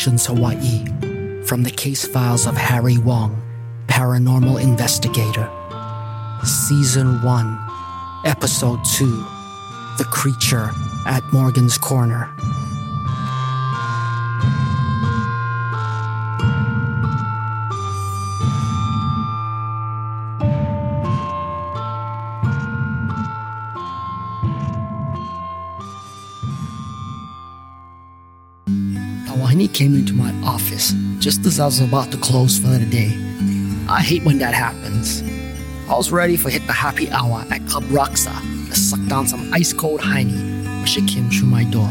Investigations Hawaii from the case files of Harry Wong, paranormal investigator. Season 1, Episode 2 The Creature at Morgan's Corner. Came into my office just as I was about to close for the day. I hate when that happens. I was ready for hit the happy hour at Club Roxa to suck down some ice cold Heine when she came through my door.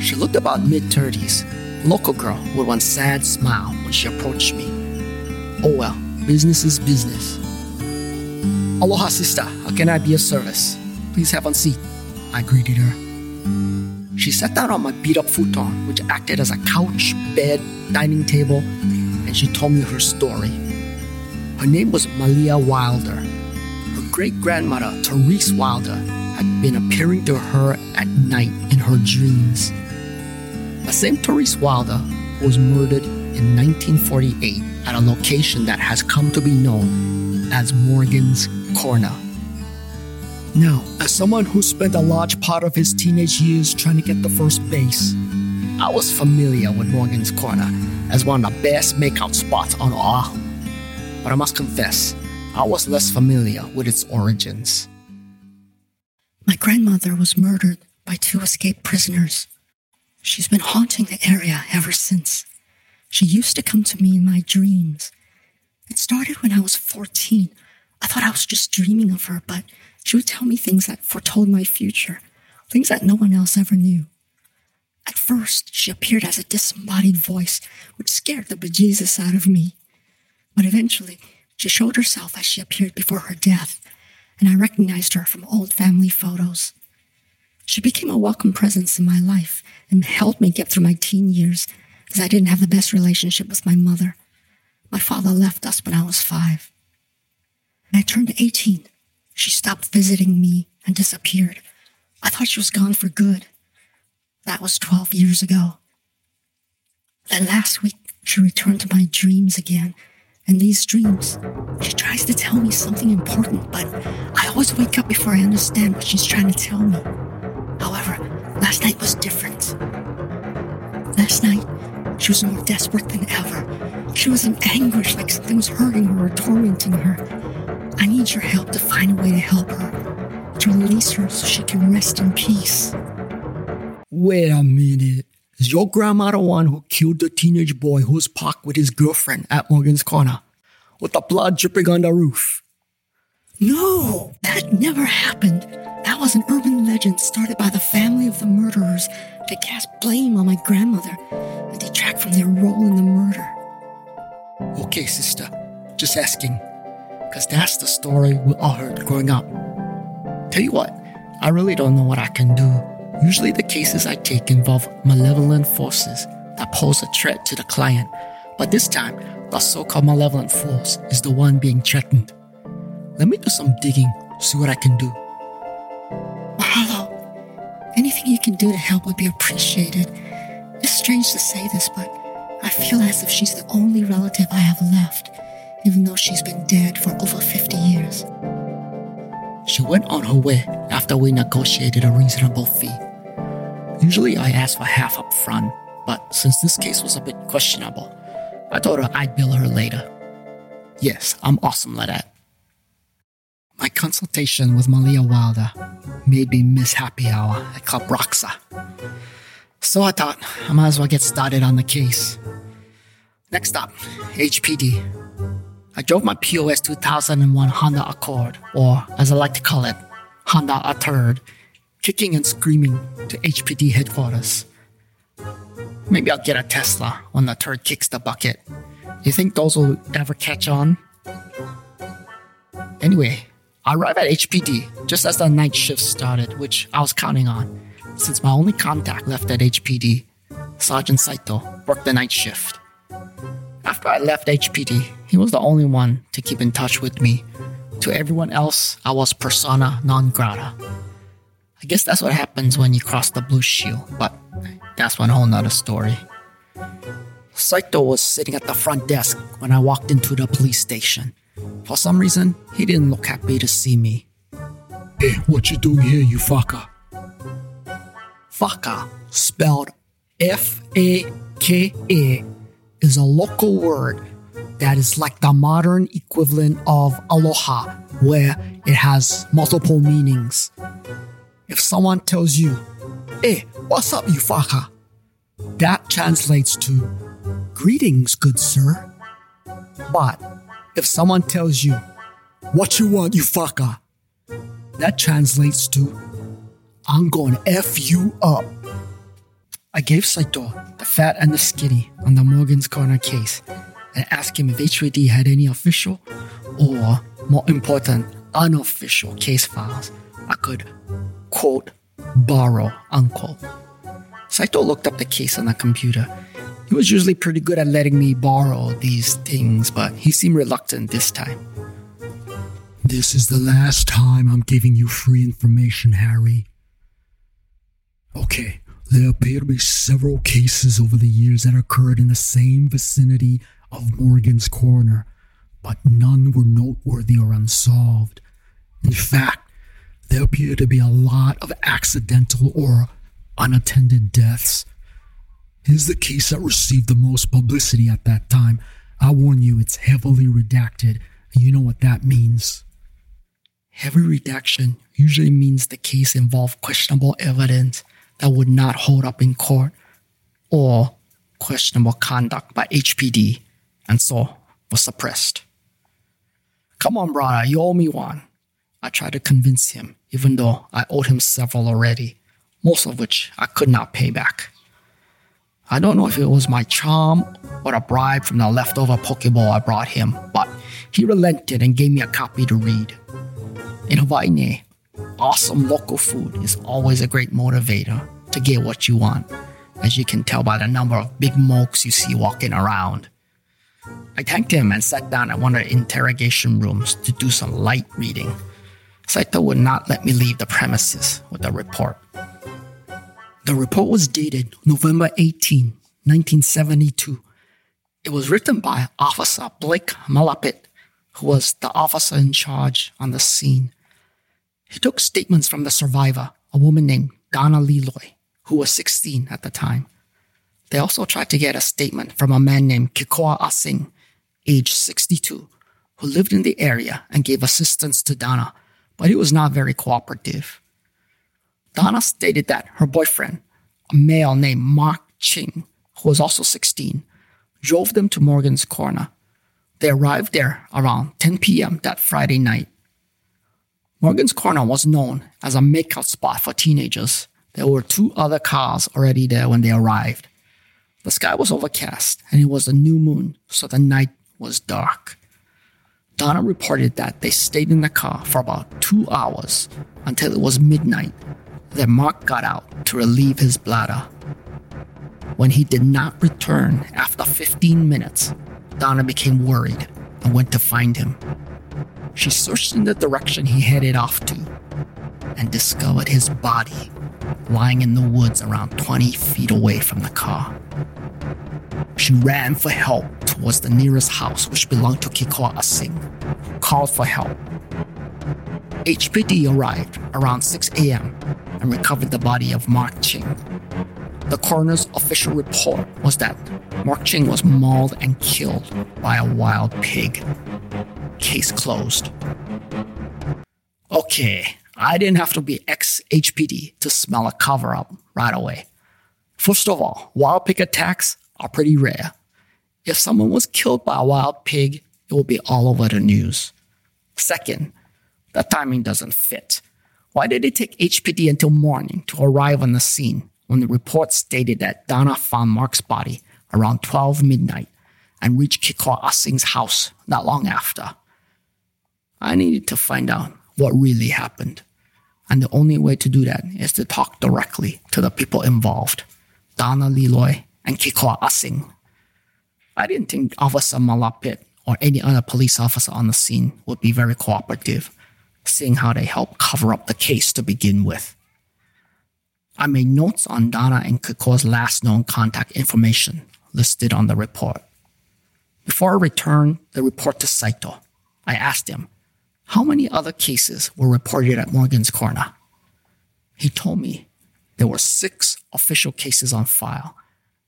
She looked about mid 30s, local girl with one sad smile when she approached me. Oh well, business is business. Aloha, sister. How can I be of service? Please have a seat. I greeted her. She sat down on my beat up futon, which acted as a couch, bed, dining table, and she told me her story. Her name was Malia Wilder. Her great grandmother, Therese Wilder, had been appearing to her at night in her dreams. The same Therese Wilder was murdered in 1948 at a location that has come to be known as Morgan's Corner. Now, as someone who spent a large part of his teenage years trying to get the first base, I was familiar with Morgan's Corner as one of the best makeout spots on Oahu. But I must confess, I was less familiar with its origins. My grandmother was murdered by two escaped prisoners. She's been haunting the area ever since. She used to come to me in my dreams. It started when I was 14. I thought I was just dreaming of her, but she would tell me things that foretold my future, things that no one else ever knew. At first, she appeared as a disembodied voice, which scared the bejesus out of me. But eventually, she showed herself as she appeared before her death, and I recognized her from old family photos. She became a welcome presence in my life and helped me get through my teen years, as I didn't have the best relationship with my mother. My father left us when I was five. When I turned 18, she stopped visiting me and disappeared. I thought she was gone for good. That was 12 years ago. Then last week, she returned to my dreams again. And these dreams, she tries to tell me something important, but I always wake up before I understand what she's trying to tell me. However, last night was different. Last night, she was more desperate than ever. She was in anguish, like something was hurting her or tormenting her. I need your help to find a way to help her, to release her so she can rest in peace. Wait a minute. Is your grandma the one who killed the teenage boy who was parked with his girlfriend at Morgan's Corner? With the blood dripping on the roof? No, that never happened. That was an urban legend started by the family of the murderers to cast blame on my grandmother and detract from their role in the murder. Okay, sister. Just asking because that's the story we all heard growing up. Tell you what, I really don't know what I can do. Usually, the cases I take involve malevolent forces that pose a threat to the client, but this time, the so called malevolent force is the one being threatened. Let me do some digging, see what I can do. Mahalo. Anything you can do to help would be appreciated. It's strange to say this, but I feel as if she's the only relative I have left even though she's been dead for over 50 years. She went on her way after we negotiated a reasonable fee. Usually I ask for half up front, but since this case was a bit questionable, I told her I'd bill her later. Yes, I'm awesome like that. My consultation with Malia Wilder made me miss happy hour at Club Roxa. So I thought I might as well get started on the case. Next up, HPD, drove my POS 2001 Honda Accord, or as I like to call it, Honda Accord, kicking and screaming to HPD headquarters. Maybe I'll get a Tesla when the turd kicks the bucket. You think those will ever catch on? Anyway, I arrived at HPD just as the night shift started, which I was counting on, since my only contact left at HPD, Sergeant Saito, worked the night shift. After I left HPD, he was the only one to keep in touch with me. To everyone else, I was persona non grata. I guess that's what happens when you cross the blue shield, but that's one whole nother story. Saito was sitting at the front desk when I walked into the police station. For some reason, he didn't look happy to see me. Hey, what you doing here, you fucker? Faka, spelled F A K A, is a local word that is like the modern equivalent of aloha, where it has multiple meanings. If someone tells you, Hey, what's up, you faka? That translates to Greetings, good sir. But if someone tells you, What you want, you fucker? That translates to, I'm to F you up. I gave Saito the fat and the skinny on the Morgan's Corner case and asked him if HPD had any official or, more important, unofficial case files I could, quote, borrow, unquote. Saito looked up the case on the computer. He was usually pretty good at letting me borrow these things, but he seemed reluctant this time. This is the last time I'm giving you free information, Harry. Okay, there appear to be several cases over the years that occurred in the same vicinity of Morgan's Corner, but none were noteworthy or unsolved. In fact, there appear to be a lot of accidental or unattended deaths. Here's the case that received the most publicity at that time. I warn you, it's heavily redacted. You know what that means. Heavy redaction usually means the case involved questionable evidence that would not hold up in court or questionable conduct by HPD and so was suppressed. Come on, brother, you owe me one. I tried to convince him, even though I owed him several already, most of which I could not pay back. I don't know if it was my charm or a bribe from the leftover poke bowl I brought him, but he relented and gave me a copy to read. In Hawaii, awesome local food is always a great motivator to get what you want, as you can tell by the number of big mokes you see walking around. I thanked him and sat down at one of the interrogation rooms to do some light reading. Saito would not let me leave the premises with the report. The report was dated November 18, 1972. It was written by Officer Blake Malapit, who was the officer in charge on the scene. He took statements from the survivor, a woman named Donna Leloy, who was 16 at the time. They also tried to get a statement from a man named Kikoa Asing, age 62, who lived in the area and gave assistance to Donna, but he was not very cooperative. Donna stated that her boyfriend, a male named Mark Ching, who was also 16, drove them to Morgan's Corner. They arrived there around 10 p.m. that Friday night. Morgan's Corner was known as a makeout spot for teenagers. There were two other cars already there when they arrived. The sky was overcast and it was a new moon, so the night was dark. Donna reported that they stayed in the car for about two hours until it was midnight. Then Mark got out to relieve his bladder. When he did not return after 15 minutes, Donna became worried and went to find him. She searched in the direction he headed off to and discovered his body lying in the woods around 20 feet away from the car. She ran for help towards the nearest house, which belonged to Kikoa Asing, called for help. HPD arrived around 6 a.m. and recovered the body of Mark Ching. The coroner's official report was that Mark Ching was mauled and killed by a wild pig. Case closed. Okay, I didn't have to be ex HPD to smell a cover up right away. First of all, wild pig attacks are pretty rare. If someone was killed by a wild pig, it will be all over the news. Second, the timing doesn't fit. Why did it take HPD until morning to arrive on the scene when the report stated that Donna found Mark's body around 12 midnight and reached Kikoa Asing's house not long after? I needed to find out what really happened. And the only way to do that is to talk directly to the people involved, Donna Leloy and Kikoa Asing. I didn't think Officer Malapit or any other police officer on the scene would be very cooperative, seeing how they helped cover up the case to begin with. I made notes on Donna and Kikoa's last known contact information, listed on the report. Before I returned the report to Saito, I asked him how many other cases were reported at Morgan's Corner. He told me there were six official cases on file,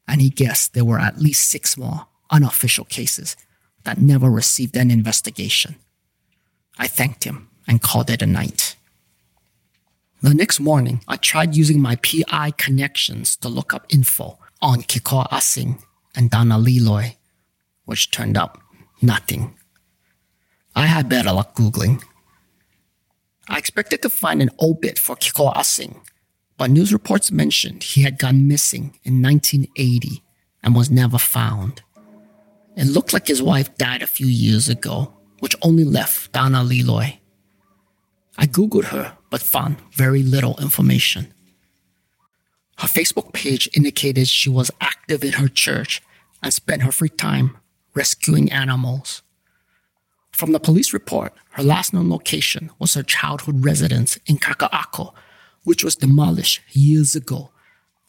and he guessed there were at least six more unofficial cases that never received an investigation. I thanked him and called it a night. The next morning, I tried using my PI connections to look up info on Kikoa Asing and Donna Leloy, which turned up nothing. I had better luck Googling. I expected to find an obit for Kikoa Asing, but news reports mentioned he had gone missing in 1980 and was never found. It looked like his wife died a few years ago, which only left Donna Leloy. I Googled her, but found very little information. Her Facebook page indicated she was active in her church and spent her free time rescuing animals. From the police report, her last known location was her childhood residence in Kaka'ako, which was demolished years ago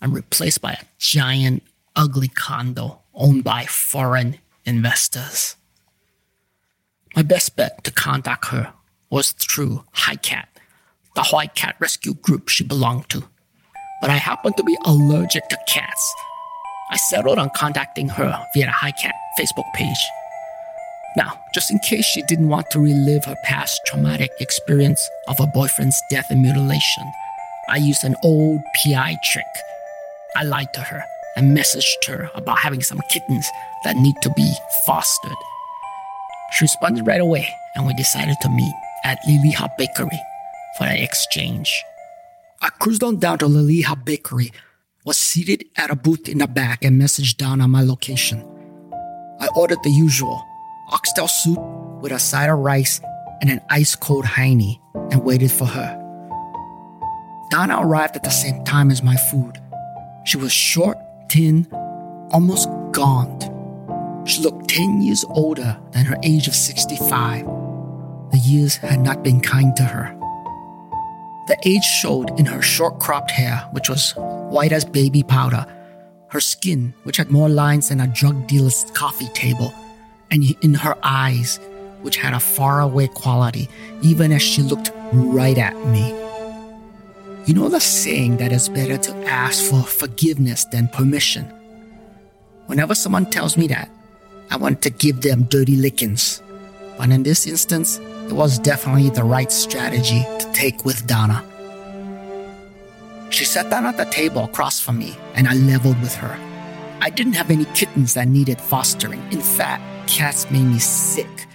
and replaced by a giant, ugly condo owned by foreign investors. My best bet to contact her was through HiCat, the white cat rescue group she belonged to. But I happened to be allergic to cats. I settled on contacting her via the HiCat Facebook page. Now, just in case she didn't want to relive her past traumatic experience of her boyfriend's death and mutilation, I used an old PI trick. I lied to her and messaged her about having some kittens that need to be fostered. She responded right away, and we decided to meet at Liliha Bakery for an exchange. I cruised on down to Liliha Bakery, was seated at a booth in the back, and messaged down on my location. I ordered the usual oxtail soup with a side of rice and an ice cold Heine and waited for her. Donna arrived at the same time as my food. She was short, thin, almost gaunt. She looked 10 years older than her age of 65. The years had not been kind to her. The age showed in her short cropped hair, which was white as baby powder, her skin, which had more lines than a drug dealer's coffee table, and in her eyes, which had a faraway quality, even as she looked right at me. You know the saying that it's better to ask for forgiveness than permission. Whenever someone tells me that, I want to give them dirty lickings. But in this instance, it was definitely the right strategy to take with Donna. She sat down at the table across from me, and I leveled with her. I didn't have any kittens that needed fostering. In fact, cats made me sick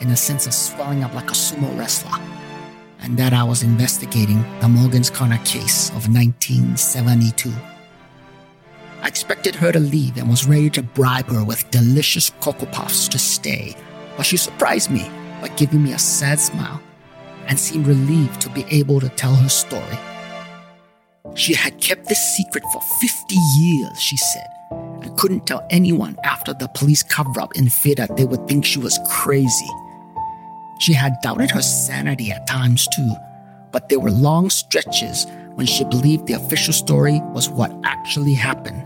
in the sense of swelling up like a sumo wrestler. And that I was investigating the Morgan's Corner case of 1972. I expected her to leave and was ready to bribe her with delicious Coco Puffs to stay, but she surprised me by giving me a sad smile and seemed relieved to be able to tell her story. She had kept this secret for 50 years, she said, and couldn't tell anyone after the police cover up in fear that they would think she was crazy. She had doubted her sanity at times too, but there were long stretches when she believed the official story was what actually happened.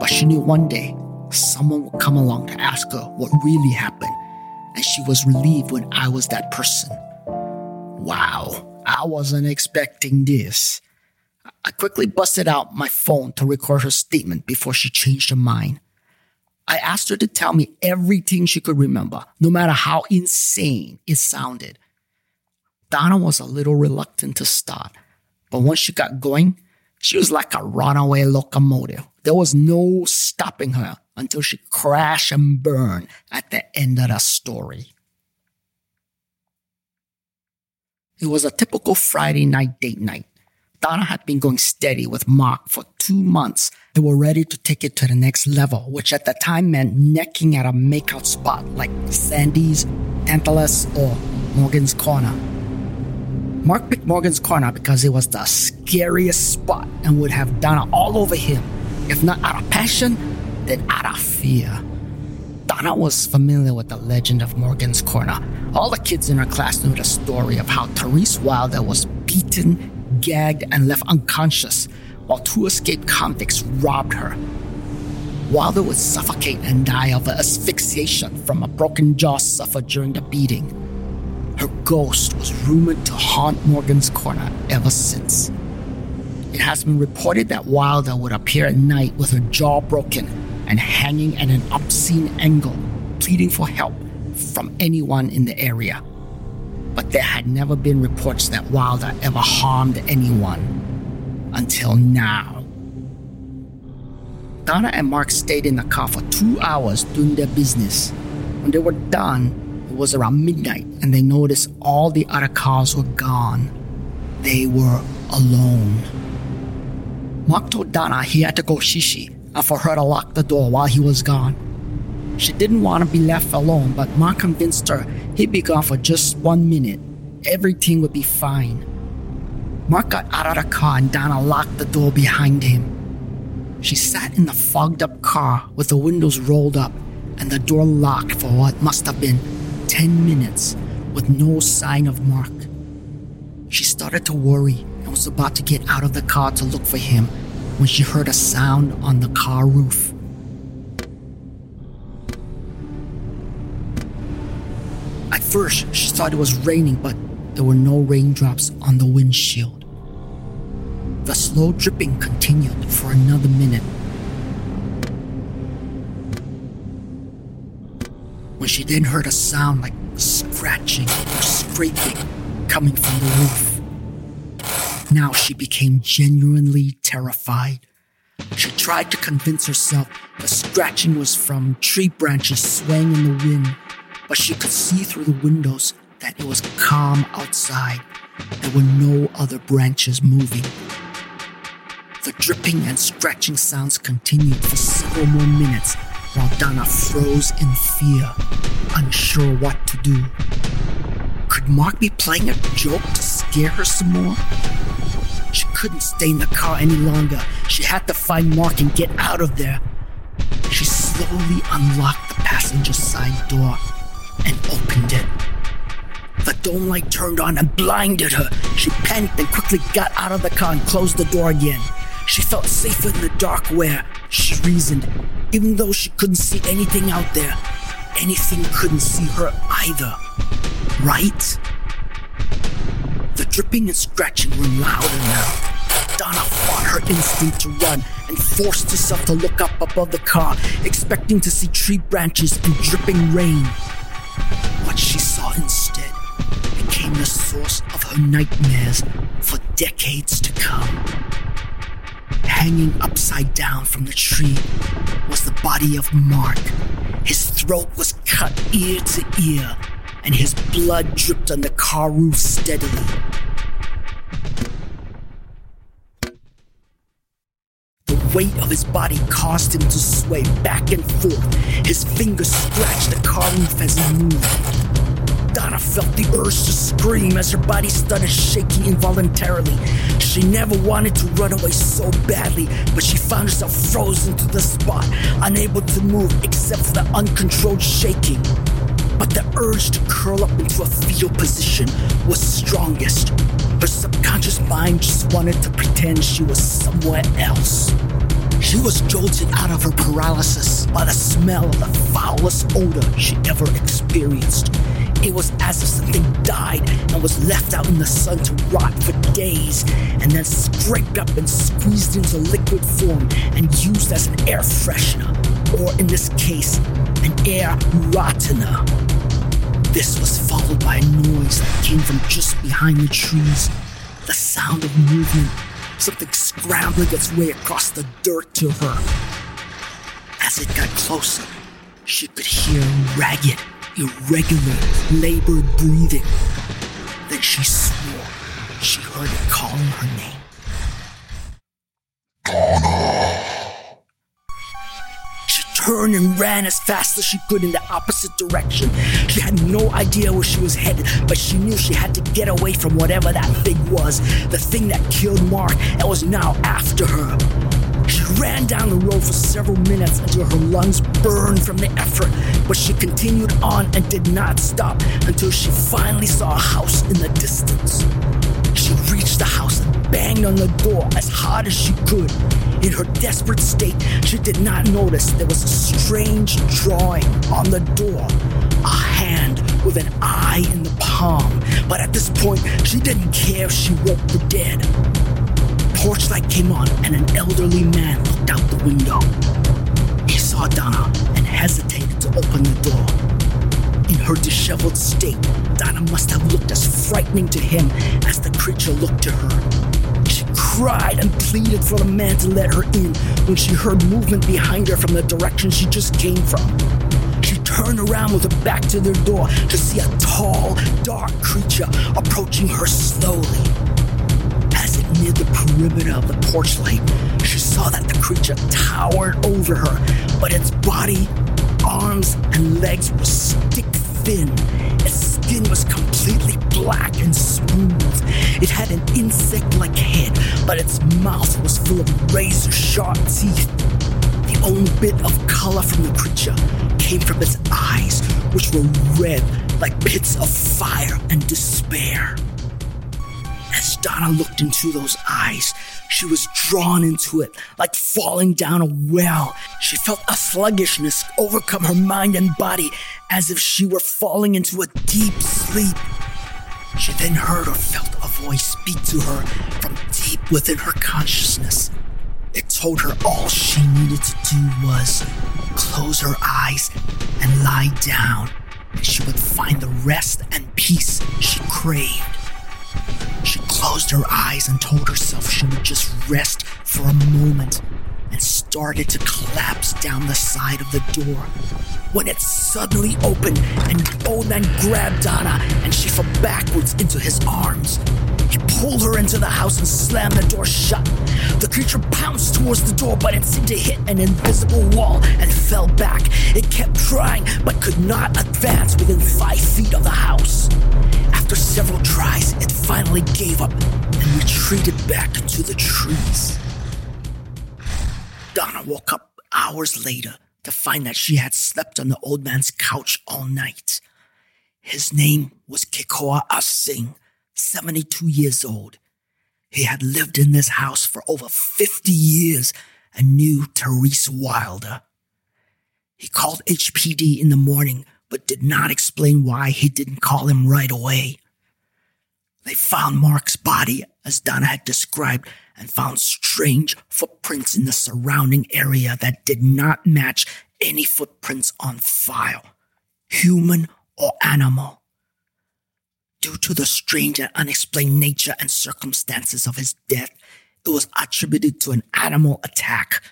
But she knew one day someone would come along to ask her what really happened, and she was relieved when I was that person. Wow, I wasn't expecting this. I quickly busted out my phone to record her statement before she changed her mind. I asked her to tell me everything she could remember, no matter how insane it sounded. Donna was a little reluctant to start, but once she got going, she was like a runaway locomotive. There was no stopping her until she crashed and burned at the end of the story. It was a typical Friday night date night. Donna had been going steady with Mark for two months. They were ready to take it to the next level, which at the time meant necking at a makeout spot like Sandy's, Tantalus, or Morgan's Corner. Mark picked Morgan's Corner because it was the scariest spot and would have Donna all over him, if not out of passion, then out of fear. Donna was familiar with the legend of Morgan's Corner. All the kids in her class knew the story of how Therese Wilder was beaten gagged, and left unconscious while two escaped convicts robbed her. Wilder would suffocate and die of asphyxiation from a broken jaw suffered during the beating. Her ghost was rumored to haunt Morgan's Corner ever since. It has been reported that Wilder would appear at night with her jaw broken and hanging at an obscene angle, pleading for help from anyone in the area. But there had never been reports that Wilder ever harmed anyone until now. Donna and Mark stayed in the car for two hours doing their business. When they were done, it was around midnight and they noticed all the other cars were gone. They were alone. Mark told Donna he had to go shishi and for her to lock the door while he was gone. She didn't want to be left alone, but Mark convinced her he'd be gone for just one minute. Everything would be fine. Mark got out of the car and Donna locked the door behind him. She sat in the fogged up car with the windows rolled up and the door locked for what must have been 10 minutes with no sign of Mark. She started to worry and was about to get out of the car to look for him when she heard a sound on the car roof. First, she thought it was raining, but there were no raindrops on the windshield. The slow dripping continued for another minute. When she then heard a sound like scratching or scraping coming from the roof. Now she became genuinely terrified. She tried to convince herself the scratching was from tree branches swaying in the wind but she could see through the windows that it was calm outside. There were no other branches moving. The dripping and scratching sounds continued for several more minutes while Donna froze in fear, unsure what to do. Could Mark be playing a joke to scare her some more? She couldn't stay in the car any longer. She had to find Mark and get out of there. She slowly unlocked the passenger side door and opened it. The dome light turned on and blinded her. She panicked and quickly got out of the car and closed the door again. She felt safer in the dark where, she reasoned, even though she couldn't see anything out there, anything couldn't see her either. Right? The dripping and scratching were louder now. Donna fought her instinct to run and forced herself to look up above the car, expecting to see tree branches and dripping rain. What she saw instead became the source of her nightmares for decades to come. Hanging upside down from the tree was the body of Mark. His throat was cut ear to ear, and his blood dripped on the car roof steadily. Weight of his body caused him to sway back and forth. His fingers scratched the car roof as he moved. Donna felt the urge to scream as her body started shaking involuntarily. She never wanted to run away so badly, but she found herself frozen to the spot, unable to move except for the uncontrolled shaking. But the urge to curl up into a fetal position was strongest. Her subconscious mind just wanted to pretend she was somewhere else. She was jolted out of her paralysis by the smell of the foulest odor she ever experienced. It was as if something died and was left out in the sun to rot for days, and then scraped up and squeezed into liquid form and used as an air freshener, or in this case, an air rottener. This was followed by a noise that came from just behind the trees. The sound of movement, something scrambling its way across the dirt to her. As it got closer, she could hear ragged, irregular, labored breathing. Then she swore she heard it calling her name. She turned and ran as fast as she could in the opposite direction. She had no idea where she was headed, but she knew she had to get away from whatever that thing was, the thing that killed Mark and was now after her. She ran down the road for several minutes until her lungs burned from the effort, but she continued on and did not stop until she finally saw a house in the distance. She reached the house banged on the door as hard as she could. In her desperate state, she did not notice there was a strange drawing on the door a hand with an eye in the palm. But at this point, she didn't care if she woke the dead. Porch light came on, and an elderly man looked out the window. He saw Donna and hesitated to open the door. In her disheveled state, Donna must have looked as frightening to him as the creature looked to her. Cried and pleaded for the man to let her in when she heard movement behind her from the direction she just came from. She turned around with her back to their door to see a tall, dark creature approaching her slowly. As it neared the perimeter of the porch light, she saw that the creature towered over her, but its body, arms, and legs were stick thin. Its skin was completely black and smooth. It had an insect like head, but its mouth was full of razor sharp teeth. The only bit of color from the creature came from its eyes, which were red like pits of fire and despair. As Donna looked into those eyes, she was drawn into it like falling down a well. She felt a sluggishness overcome her mind and body as if she were falling into a deep sleep. She then heard or felt a voice speak to her from deep within her consciousness. It told her all she needed to do was close her eyes and lie down, and she would find the rest and peace she craved. She closed her eyes and told herself she would just rest for a moment and started to collapse down the side of the door when it suddenly opened and the old man grabbed Donna and she fell backwards into his arms. He pulled her into the house and slammed the door shut. The creature pounced towards the door, but it seemed to hit an invisible wall and fell back. It kept trying, but could not advance within five feet of the house. After several tries, it finally gave up and retreated back into the trees. Donna woke up hours later to find that she had slept on the old man's couch all night. His name was Kikoa Asing, 72 years old. He had lived in this house for over 50 years and knew Therese Wilder. He called HPD in the morning, but did not explain why he didn't call him right away. They found Mark's body, as Donna had described, and found strange footprints in the surrounding area that did not match any footprints on file, human or animal. Due to the strange and unexplained nature and circumstances of his death, it was attributed to an animal attack.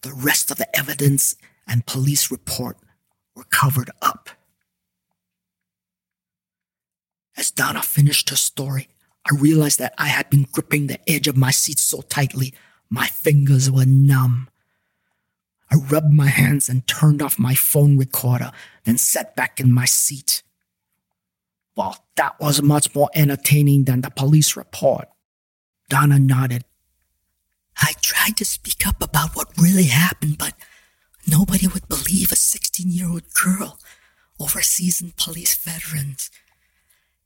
The rest of the evidence and police report were covered up. As Donna finished her story, I realized that I had been gripping the edge of my seat so tightly, my fingers were numb. I rubbed my hands and turned off my phone recorder, then sat back in my seat. Well, that was much more entertaining than the police report. Donna nodded. I tried to speak up about what really happened, but nobody would believe a 16 year old girl over seasoned police veterans.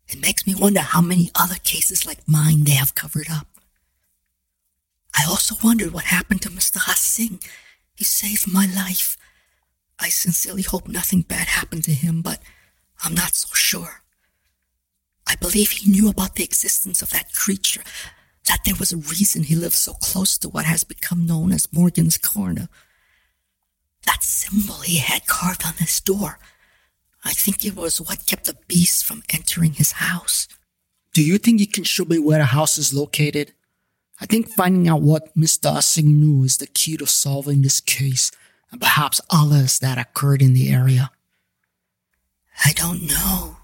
It makes me wonder how many other cases like mine they have covered up. I also wondered what happened to Mr. Asing. He saved my life. I sincerely hope nothing bad happened to him, but I'm not so sure. I believe he knew about the existence of that creature, that there was a reason he lived so close to what has become known as Morgan's Corner. That symbol he had carved on his door I think it was what kept the beast from entering his house. Do you think you can show me where the house is located? I think finding out what Mr. Asing knew is the key to solving this case and perhaps others that occurred in the area. I don't know.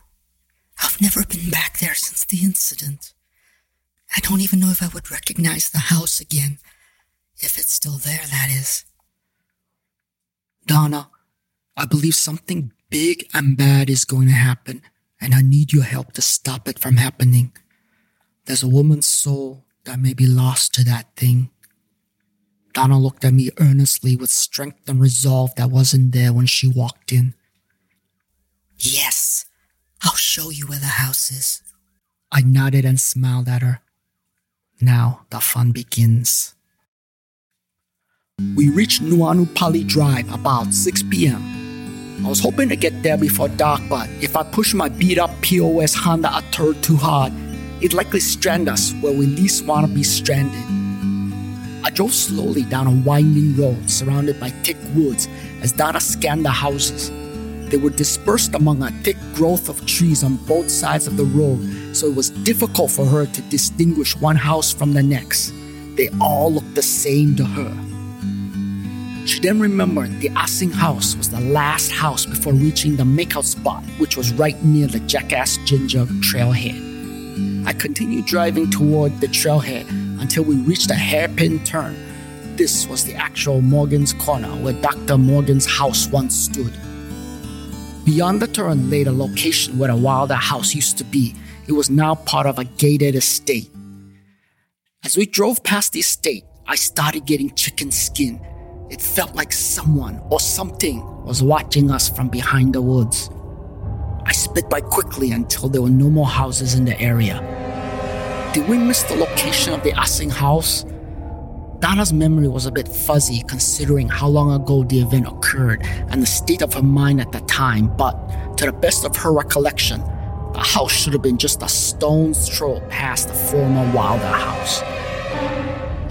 I've never been back there since the incident. I don't even know if I would recognize the house again. If it's still there, that is. Donna, I believe something big and bad is going to happen, and I need your help to stop it from happening. There's a woman's soul that may be lost to that thing. Donna looked at me earnestly with strength and resolve that wasn't there when she walked in. Yes, show you where the house is. I nodded and smiled at her. Now the fun begins. We reached Nuuanu Pali Drive about 6 p.m. I was hoping to get there before dark, but if I pushed my beat up POS Honda a Accord too hard, it'd likely strand us where we least want to be stranded. I drove slowly down a winding road surrounded by thick woods as Donna scanned the houses. They were dispersed among a thick growth of trees on both sides of the road, so it was difficult for her to distinguish one house from the next. They all looked the same to her. She then remembered the Asing house was the last house before reaching the makeout spot, which was right near the Jackass Ginger trailhead. I continued driving toward the trailhead until we reached a hairpin turn. This was the actual Morgan's Corner where Dr. Morgan's house once stood. Beyond the turn lay the location where the Wilder house used to be. It was now part of a gated estate. As we drove past the estate, I started getting chicken skin it felt like someone or something was watching us from behind the woods. I sped by quickly until there were no more houses in the area. Did we miss the location of the Asing house? Donna's memory was a bit fuzzy considering how long ago the event occurred and the state of her mind at the time, but to the best of her recollection, the house should have been just a stone's throw past the former Wilder house.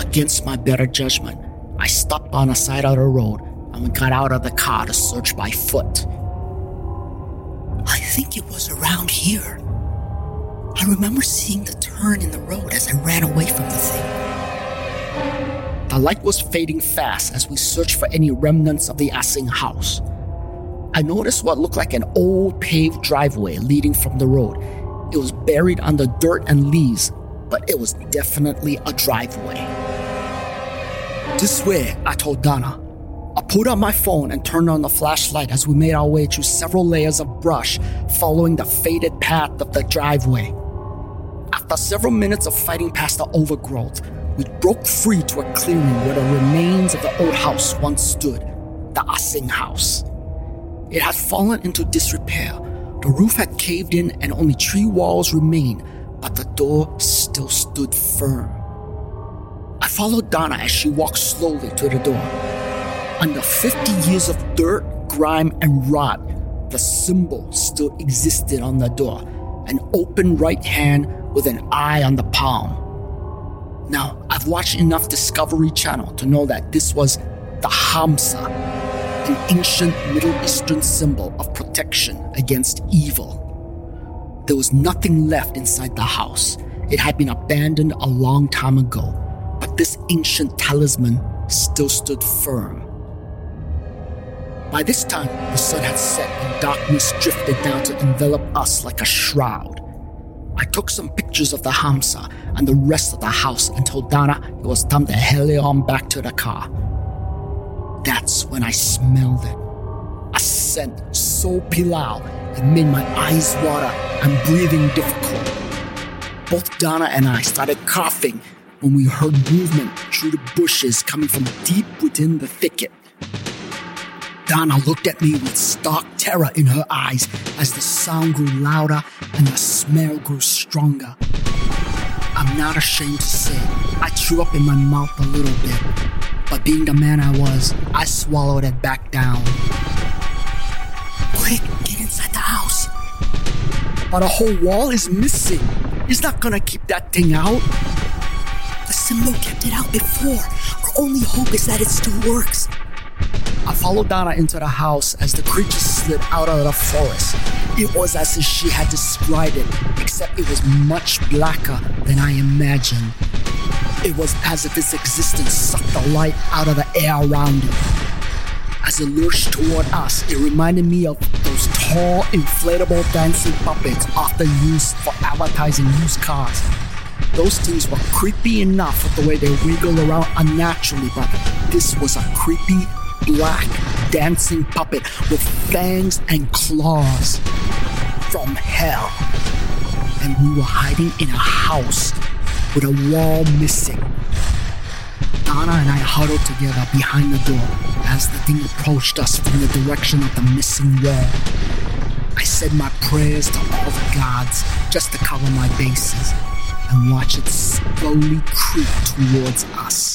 Against my better judgment, I stopped on the side of the road and we got out of the car to search by foot. I think it was around here. I remember seeing the turn in the road as I ran away from the thing. The light was fading fast as we searched for any remnants of the Asing house. I noticed what looked like an old paved driveway leading from the road. It was buried under dirt and leaves, but it was definitely a driveway. This way, I told Donna. I pulled out my phone and turned on the flashlight as we made our way through several layers of brush, following the faded path of the driveway. After several minutes of fighting past the overgrowth, we broke free to a clearing where the remains of the old house once stood the Asing house. It had fallen into disrepair. The roof had caved in and only three walls remained, but the door still stood firm. I followed Donna as she walked slowly to the door. Under 50 years of dirt, grime, and rot, the symbol still existed on the door an open right hand with an eye on the palm. Now, I've watched enough Discovery Channel to know that this was the Hamsa, an ancient Middle Eastern symbol of protection against evil. There was nothing left inside the house. It had been abandoned a long time ago but this ancient talisman still stood firm. By this time, the sun had set and darkness drifted down to envelop us like a shroud. I took some pictures of the Hamsa and the rest of the house and told Donna it was time to hele on back to the car. That's when I smelled it. A scent so pilau it made my eyes water and breathing difficult. Both Donna and I started coughing when we heard movement through the bushes coming from deep within the thicket. Donna looked at me with stark terror in her eyes as the sound grew louder and the smell grew stronger. I'm not ashamed to say I threw up in my mouth a little bit, but being the man I was, I swallowed it back down. Quick, get inside the house. But a whole wall is missing. He's not gonna keep that thing out. The symbol kept it out before. Our only hope is that it still works. I followed Donna into the house as the creature slid out of the forest. It was as if she had described it, except it was much blacker than I imagined. It was as if its existence sucked the light out of the air around it. As it lurched toward us, it reminded me of those tall, inflatable dancing puppets often used for advertising used cars. Those things were creepy enough with the way they wiggled around unnaturally, but this was a creepy, black, dancing puppet with fangs and claws from hell. And we were hiding in a house with a wall missing. Donna and I huddled together behind the door as the thing approached us from the direction of the missing wall. I said my prayers to all the gods just to cover my bases. and watch it slowly creep towards us.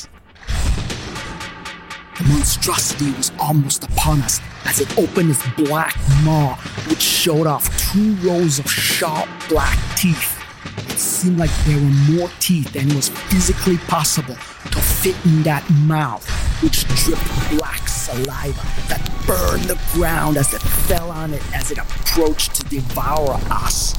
The monstrosity was almost upon us as it opened its black maw, which showed off two rows of sharp black teeth. It seemed like there were more teeth than was physically possible to fit in that mouth, which dripped black saliva that burned the ground as it fell on it as it approached to devour us.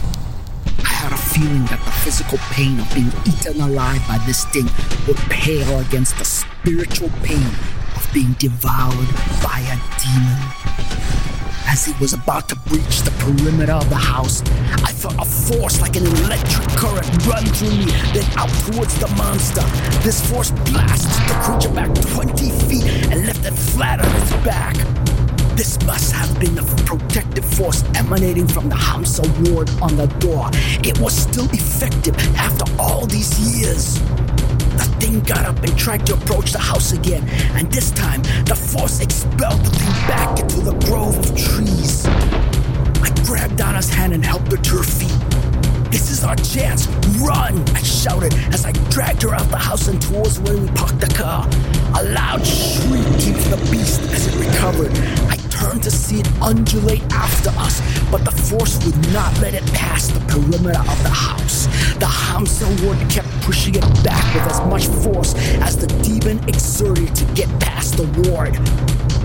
I had a feeling that the physical pain of being eaten alive by this thing would pale against the spiritual pain being devoured by a demon. As he was about to breach the perimeter of the house, I felt a force like an electric current run through me, then out towards the monster. This force blasted the creature back 20 feet and left it flat on its back. This must have been the protective force emanating from the Hamsa ward on the door. It was still effective after all these years. The thing got up and tried to approach the house again, and this time the force expelled the thing back into the grove of trees. I grabbed Donna's hand and helped her to her feet. This is our chance. Run! I shouted as I dragged her out the house and towards where we parked the car. A loud shriek came from the beast as it recovered. I turned to see it undulate after us, but the force would not let it pass the perimeter of the house. The Hamsa ward kept pushing it back with as much force as the demon exerted to get past the ward.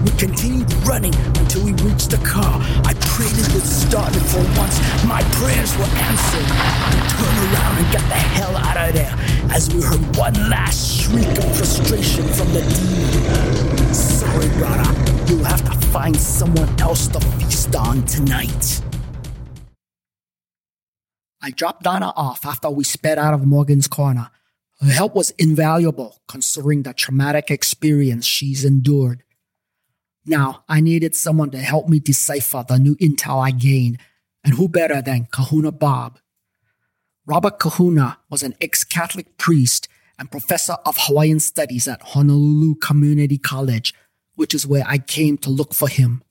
We continued running until we reached the car. I prayed it would start, and for once, my prayers were answered. I turned around and got the hell out of there as we heard one last shriek of frustration from the demon. Sorry, brother. You'll have to find someone else to feast on tonight. I dropped Donna off after we sped out of Morgan's corner. Her help was invaluable considering the traumatic experience she's endured. Now, I needed someone to help me decipher the new intel I gained, and who better than Kahuna Bob? Robert Kahuna was an ex Catholic priest and professor of Hawaiian studies at Honolulu Community College, which is where I came to look for him.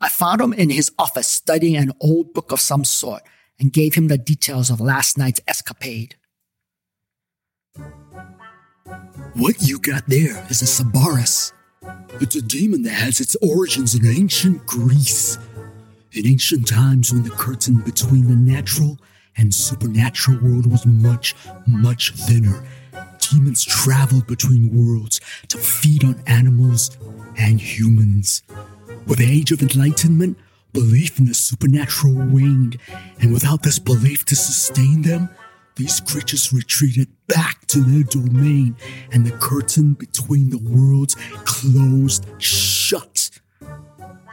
I found him in his office studying an old book of some sort and gave him the details of last night's escapade. What you got there is a Sabaris, it's a demon that has its origins in ancient Greece. In ancient times, when the curtain between the natural and supernatural world was much, much thinner, demons traveled between worlds to feed on animals and humans. With the Age of Enlightenment, belief in the supernatural waned, and without this belief to sustain them, these creatures retreated back to their domain, and the curtain between the worlds closed.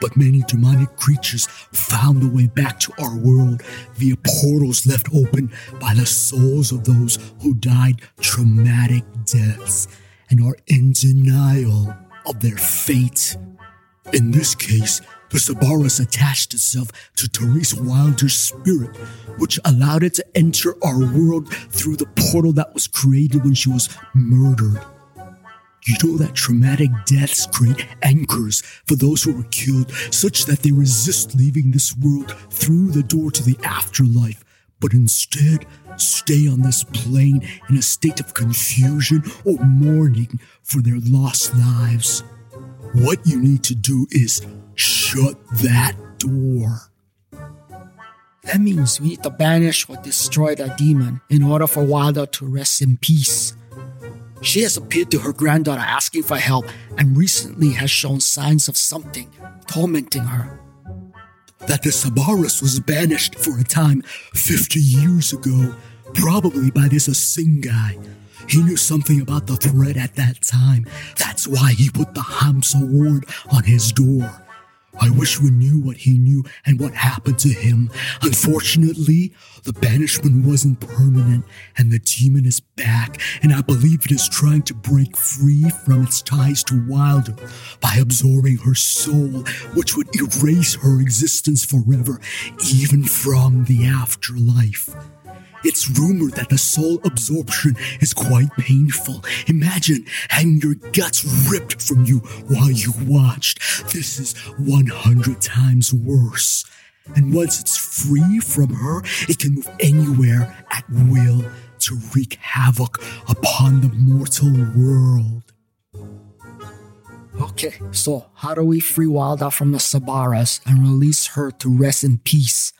But many demonic creatures found a way back to our world via portals left open by the souls of those who died traumatic deaths and are in denial of their fate. In this case, the Sabaris attached itself to Therese Wilder's spirit, which allowed it to enter our world through the portal that was created when she was murdered. You know that traumatic deaths create anchors for those who were killed, such that they resist leaving this world through the door to the afterlife, but instead stay on this plane in a state of confusion or mourning for their lost lives. What you need to do is shut that door. That means we need to banish or destroy the demon in order for Wilder to rest in peace. She has appeared to her granddaughter asking for help and recently has shown signs of something tormenting her. That the Sabaris was banished for a time 50 years ago, probably by this Asing guy he knew something about the threat at that time. That's why he put the Hamsa ward on his door. I wish we knew what he knew and what happened to him. Unfortunately, the banishment wasn't permanent and the demon is back and I believe it is trying to break free from its ties to Wilder by absorbing her soul, which would erase her existence forever, even from the afterlife. It's rumored that the soul absorption is quite painful. Imagine having your guts ripped from you while you watched. This is 100 times worse. And once it's free from her, it can move anywhere at will to wreak havoc upon the mortal world. Okay, so how do we free Wilder from the Sabaris and release her to rest in peace?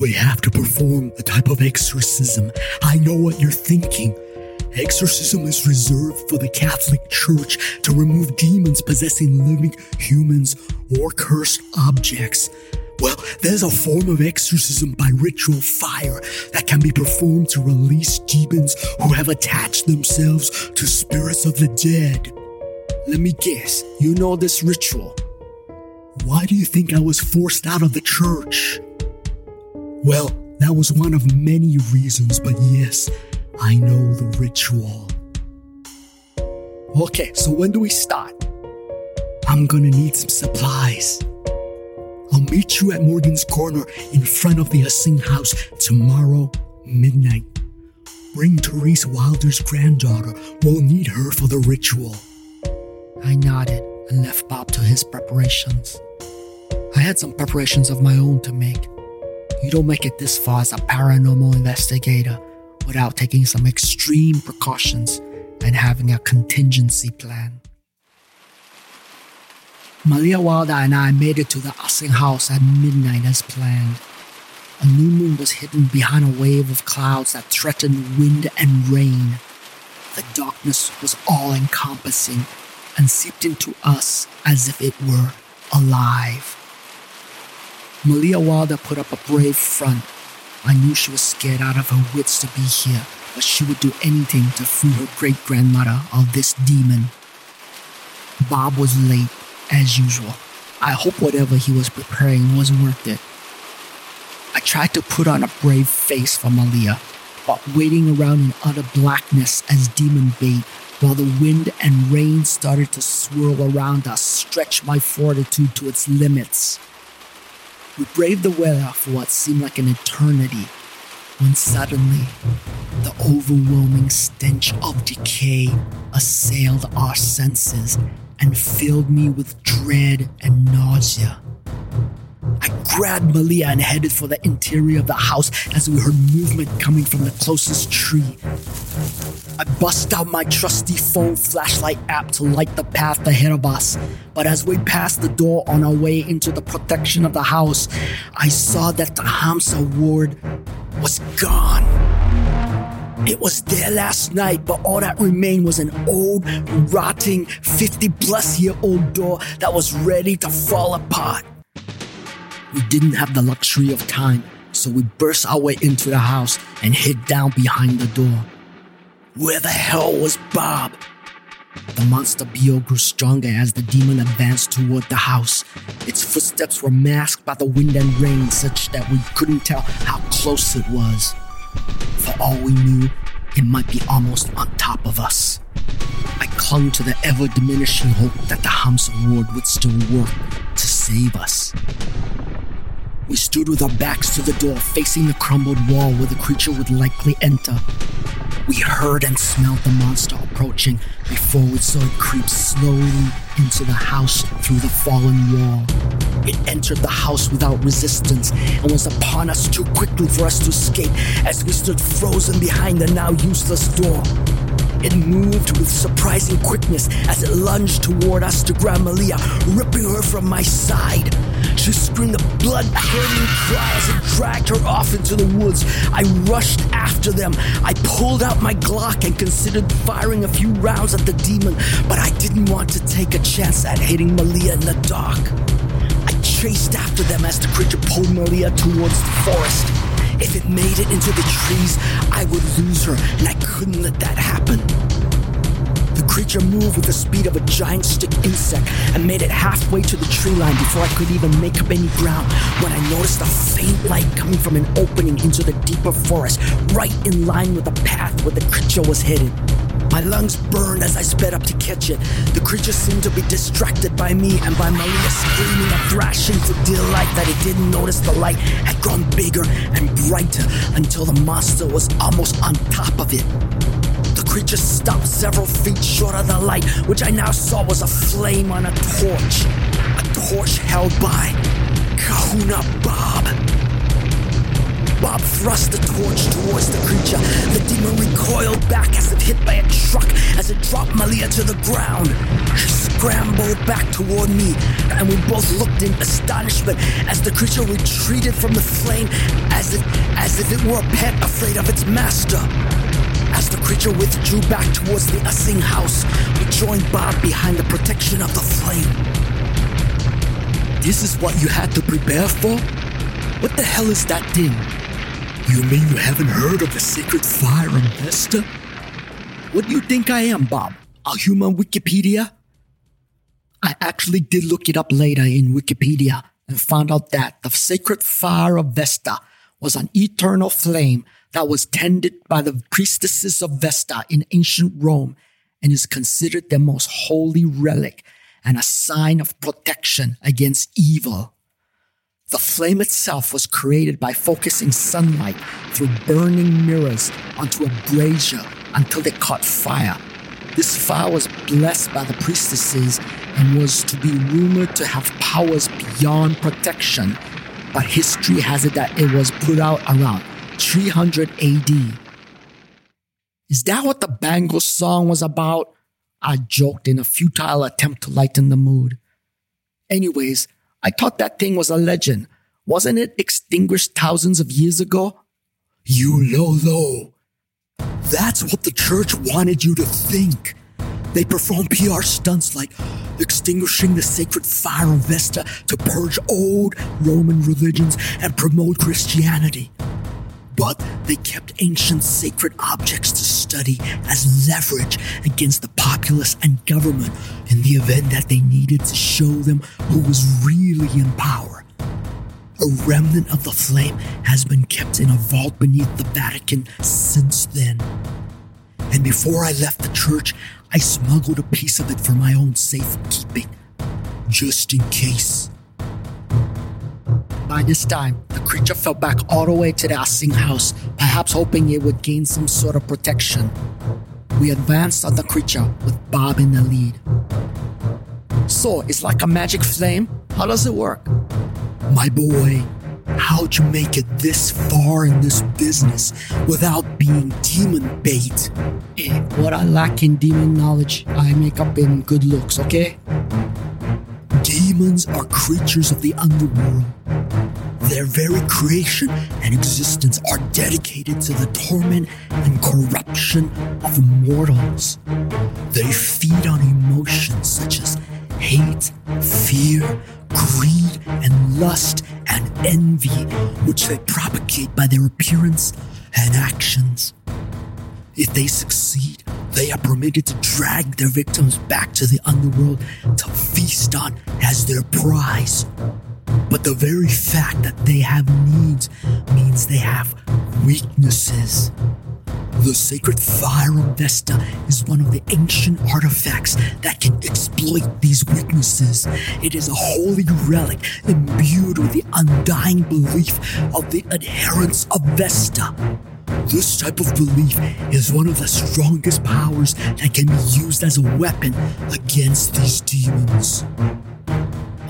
We have to perform a type of exorcism. I know what you're thinking. Exorcism is reserved for the Catholic Church to remove demons possessing living humans or cursed objects. Well, there's a form of exorcism by ritual fire that can be performed to release demons who have attached themselves to spirits of the dead. Let me guess, you know this ritual. Why do you think I was forced out of the church? Well, that was one of many reasons, but yes, I know the ritual. Okay, so when do we start? I'm gonna need some supplies. I'll meet you at Morgan's Corner in front of the Asing house tomorrow midnight. Bring Therese Wilder's granddaughter. We'll need her for the ritual. I nodded and left Bob to his preparations. I had some preparations of my own to make. You don't make it this far as a paranormal investigator without taking some extreme precautions and having a contingency plan. Malia Wilder and I made it to the Asing house at midnight as planned. A new moon was hidden behind a wave of clouds that threatened wind and rain. The darkness was all encompassing and seeped into us as if it were alive. Malia Wilder put up a brave front. I knew she was scared out of her wits to be here, but she would do anything to free her great grandmother of this demon. Bob was late, as usual. I hope whatever he was preparing was worth it. I tried to put on a brave face for Malia, but waiting around in utter blackness as demon bait while the wind and rain started to swirl around us stretched my fortitude to its limits. We braved the weather for what seemed like an eternity when suddenly the overwhelming stench of decay assailed our senses and filled me with dread and nausea. I grabbed Malia and headed for the interior of the house as we heard movement coming from the closest tree. I bust out my trusty phone flashlight app to light the path ahead of us. But as we passed the door on our way into the protection of the house, I saw that the Hamsa ward was gone. It was there last night, but all that remained was an old, rotting, 50 plus year old door that was ready to fall apart. We didn't have the luxury of time, so we burst our way into the house and hid down behind the door. Where the hell was Bob? The monster Bio grew stronger as the demon advanced toward the house. Its footsteps were masked by the wind and rain such that we couldn't tell how close it was. For all we knew, it might be almost on top of us. I clung to the ever diminishing hope that the Hamsa ward would still work to save us. We stood with our backs to the door, facing the crumbled wall where the creature would likely enter. We heard and smelled the monster approaching before we saw it creep slowly into the house through the fallen wall. It entered the house without resistance and was upon us too quickly for us to escape as we stood frozen behind the now useless door. It moved with surprising quickness as it lunged toward us to grab Malia, ripping her from my side. She screamed a blood curdling cry as it dragged her off into the woods. I rushed after them. I pulled out my Glock and considered firing a few rounds at the demon, but I didn't want to take a chance at hitting Malia in the dark. I chased after them as the creature pulled Malia towards the forest. If it made it into the trees, I would lose her, and I couldn't let that happen. The creature moved with the speed of a giant stick insect and made it halfway to the tree line before I could even make up any ground when I noticed a faint light coming from an opening into the deeper forest, right in line with the path where the creature was headed. My lungs burned as I sped up to catch it. The creature seemed to be distracted by me and by Malia screaming and thrashing for life that it didn't notice the light had grown bigger and brighter until the monster was almost on top of it. The creature stopped several feet short of the light, which I now saw was a flame on a torch. A torch held by Kahuna Bob. Bob thrust the torch towards the creature. The demon recoiled back as if hit by a truck as it dropped Malia to the ground. She scrambled back toward me, and we both looked in astonishment as the creature retreated from the flame as if, as if it were a pet afraid of its master. As the creature withdrew back towards the Asing house, we joined Bob behind the protection of the flame. This is what you had to prepare for? What the hell is that thing? You mean you haven't heard of the sacred fire in Vesta? What do you think I am, Bob? A human Wikipedia? I actually did look it up later in Wikipedia and found out that the sacred fire of Vesta was an eternal flame that was tended by the priestesses of Vesta in ancient Rome and is considered their most holy relic and a sign of protection against evil. The flame itself was created by focusing sunlight through burning mirrors onto a brazier until they caught fire. This fire was blessed by the priestesses and was to be rumored to have powers beyond protection, but history has it that it was put out around 300 AD. Is that what the Bangle song was about? I joked in a futile attempt to lighten the mood. Anyways, I thought that thing was a legend. Wasn't it extinguished thousands of years ago? You Lolo. That's what the church wanted you to think. They perform PR stunts like extinguishing the sacred fire of Vesta to purge old Roman religions and promote Christianity. But they kept ancient sacred objects to study as leverage against the populace and government in the event that they needed to show them who was really in power. A remnant of the flame has been kept in a vault beneath the Vatican since then. And before I left the church, I smuggled a piece of it for my own safekeeping, just in case. By this time, the creature fell back all the way to the Asing house, perhaps hoping it would gain some sort of protection. We advanced on the creature with Bob in the lead. So, it's like a magic flame? How does it work? My boy, how'd you make it this far in this business without being demon bait? Eh, what I lack in demon knowledge, I make up in good looks, okay? Demons are creatures of the underworld. Their very creation and existence are dedicated to the torment and corruption of mortals. They feed on emotions such as hate, fear, greed, and lust and envy, which they propagate by their appearance and actions. If they succeed, they are permitted to drag their victims back to the underworld to feast on as their prize. But the very fact that they have needs means they have weaknesses. The sacred fire of Vesta is one of the ancient artifacts that can exploit these weaknesses. It is a holy relic imbued with the undying belief of the adherents of Vesta. This type of belief is one of the strongest powers that can be used as a weapon against these demons.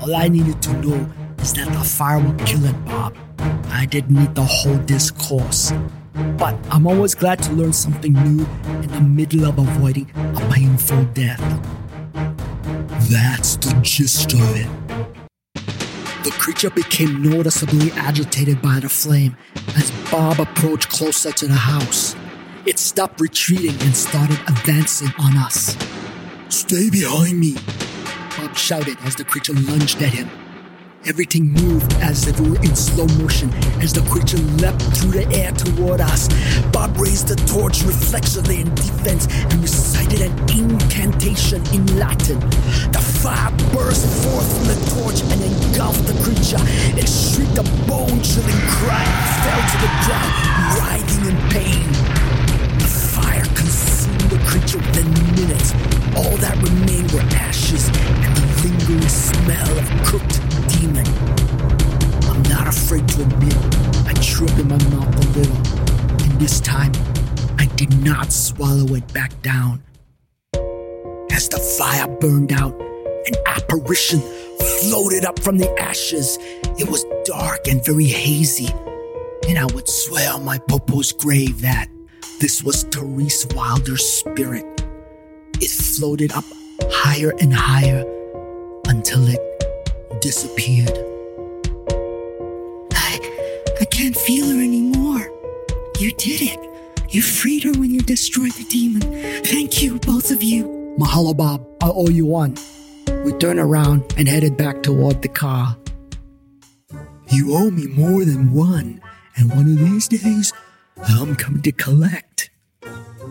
All I needed to know is that the fire will kill it, Bob. I didn't need the whole discourse. But I'm always glad to learn something new in the middle of avoiding a painful death. That's the gist of it. The creature became noticeably agitated by the flame as Bob approached closer to the house. It stopped retreating and started advancing on us. Stay behind me, Bob shouted as the creature lunged at him. Everything moved as if it were in slow motion as the creature leapt through the air toward us. Bob raised the torch reflexively in defense and recited an incantation in Latin. The fire burst forth from the torch and engulfed the creature. It shrieked a bone-chilling cry and fell to the ground, writhing in pain. The the minutes. All that remained were ashes and the lingering smell of cooked demon. I'm not afraid to admit I up in my mouth a little, and this time I did not swallow it back down. As the fire burned out, an apparition floated up from the ashes. It was dark and very hazy, and I would swear on my popo's grave that this was Therese Wilder's spirit. It floated up higher and higher until it disappeared. I, I can't feel her anymore. You did it. You freed her when you destroyed the demon. Thank you, both of you. Mahalo, Bob. I owe you one. We turned around and headed back toward the car. You owe me more than one, and one of these days, I'm coming to collect.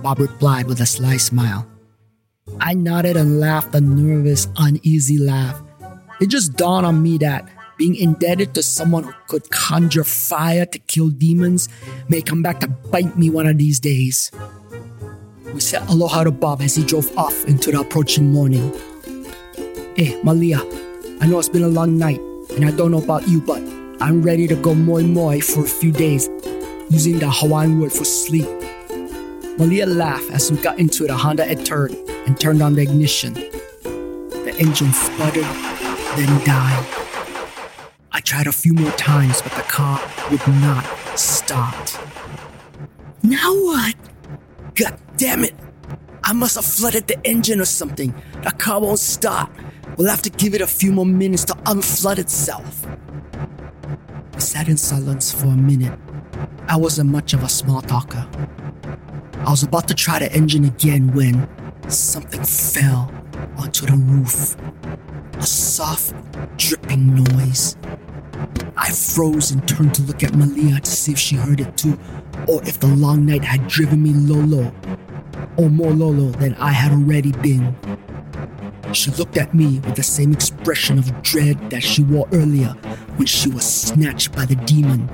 Bob replied with a sly smile. I nodded and laughed a nervous, uneasy laugh. It just dawned on me that being indebted to someone who could conjure fire to kill demons may come back to bite me one of these days. We said aloha to Bob as he drove off into the approaching morning. Hey, Malia, I know it's been a long night, and I don't know about you, but I'm ready to go moemoe for a few days, using the Hawaiian word for sleep. Malia laughed as we got into the Honda Etude and turned on the ignition. The engine sputtered, then died. I tried a few more times, but the car would not start. Now what? God damn it! I must have flooded the engine or something. The car won't start. We'll have to give it a few more minutes to unflood itself. I sat in silence for a minute. I wasn't much of a small talker. I was about to try the engine again when something fell onto the roof. A soft, dripping noise. I froze and turned to look at Malia to see if she heard it too, or if the long night had driven me lolo, or more lolo than I had already been. She looked at me with the same expression of dread that she wore earlier when she was snatched by the demon.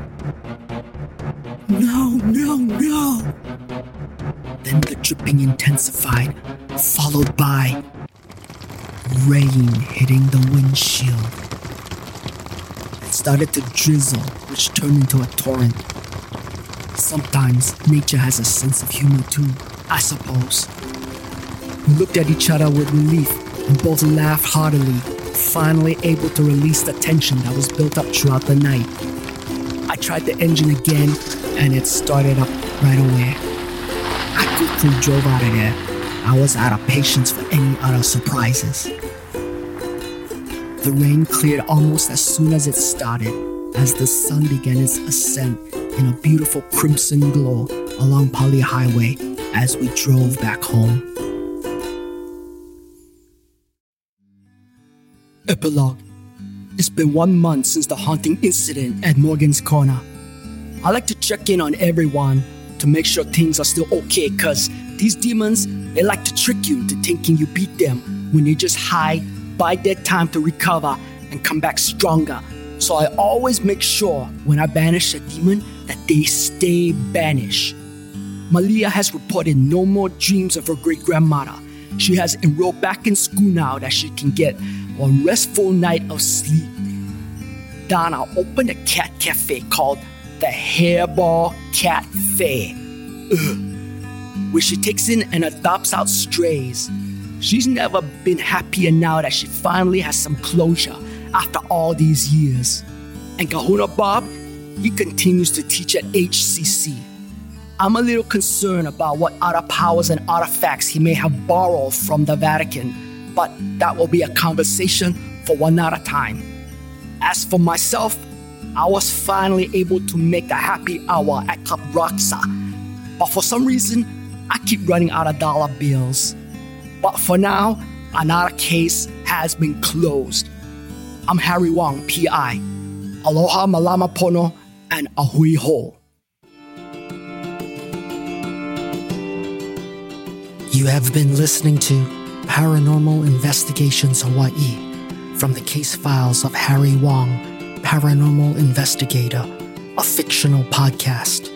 No, no, no. Then the dripping intensified, followed by rain hitting the windshield. It started to drizzle, which turned into a torrent. Sometimes nature has a sense of humor too, I suppose. We looked at each other with relief and both laughed heartily, finally able to release the tension that was built up throughout the night. I tried the engine again and it started up right away. I quickly drove out of there. I was out of patience for any other surprises. The rain cleared almost as soon as it started, as the sun began its ascent in a beautiful crimson glow along Pali Highway as we drove back home. Epilogue It's been one month since the haunting incident at Morgan's Corner. I like to check in on everyone to make sure things are still okay because these demons, they like to trick you into thinking you beat them when they just hide, bide their time to recover and come back stronger. So I always make sure when I banish a demon that they stay banished. Malia has reported no more dreams of her great grandmother. She has enrolled back in school now that she can get a restful night of sleep. Donna opened a cat cafe called the Hairball Cat Fair, where she takes in and adopts out strays. She's never been happier now that she finally has some closure after all these years. And Kahuna Bob, he continues to teach at HCC. I'm a little concerned about what other powers and artifacts he may have borrowed from the Vatican, but that will be a conversation for one other time. As for myself, I was finally able to make a happy hour at Club Rockza, but for some reason, I keep running out of dollar bills. But for now, another case has been closed. I'm Harry Wong, PI. Aloha Malama Pono and A hui hou. You have been listening to Paranormal Investigations Hawaii from the case files of Harry Wong, Paranormal Investigator, a fictional podcast.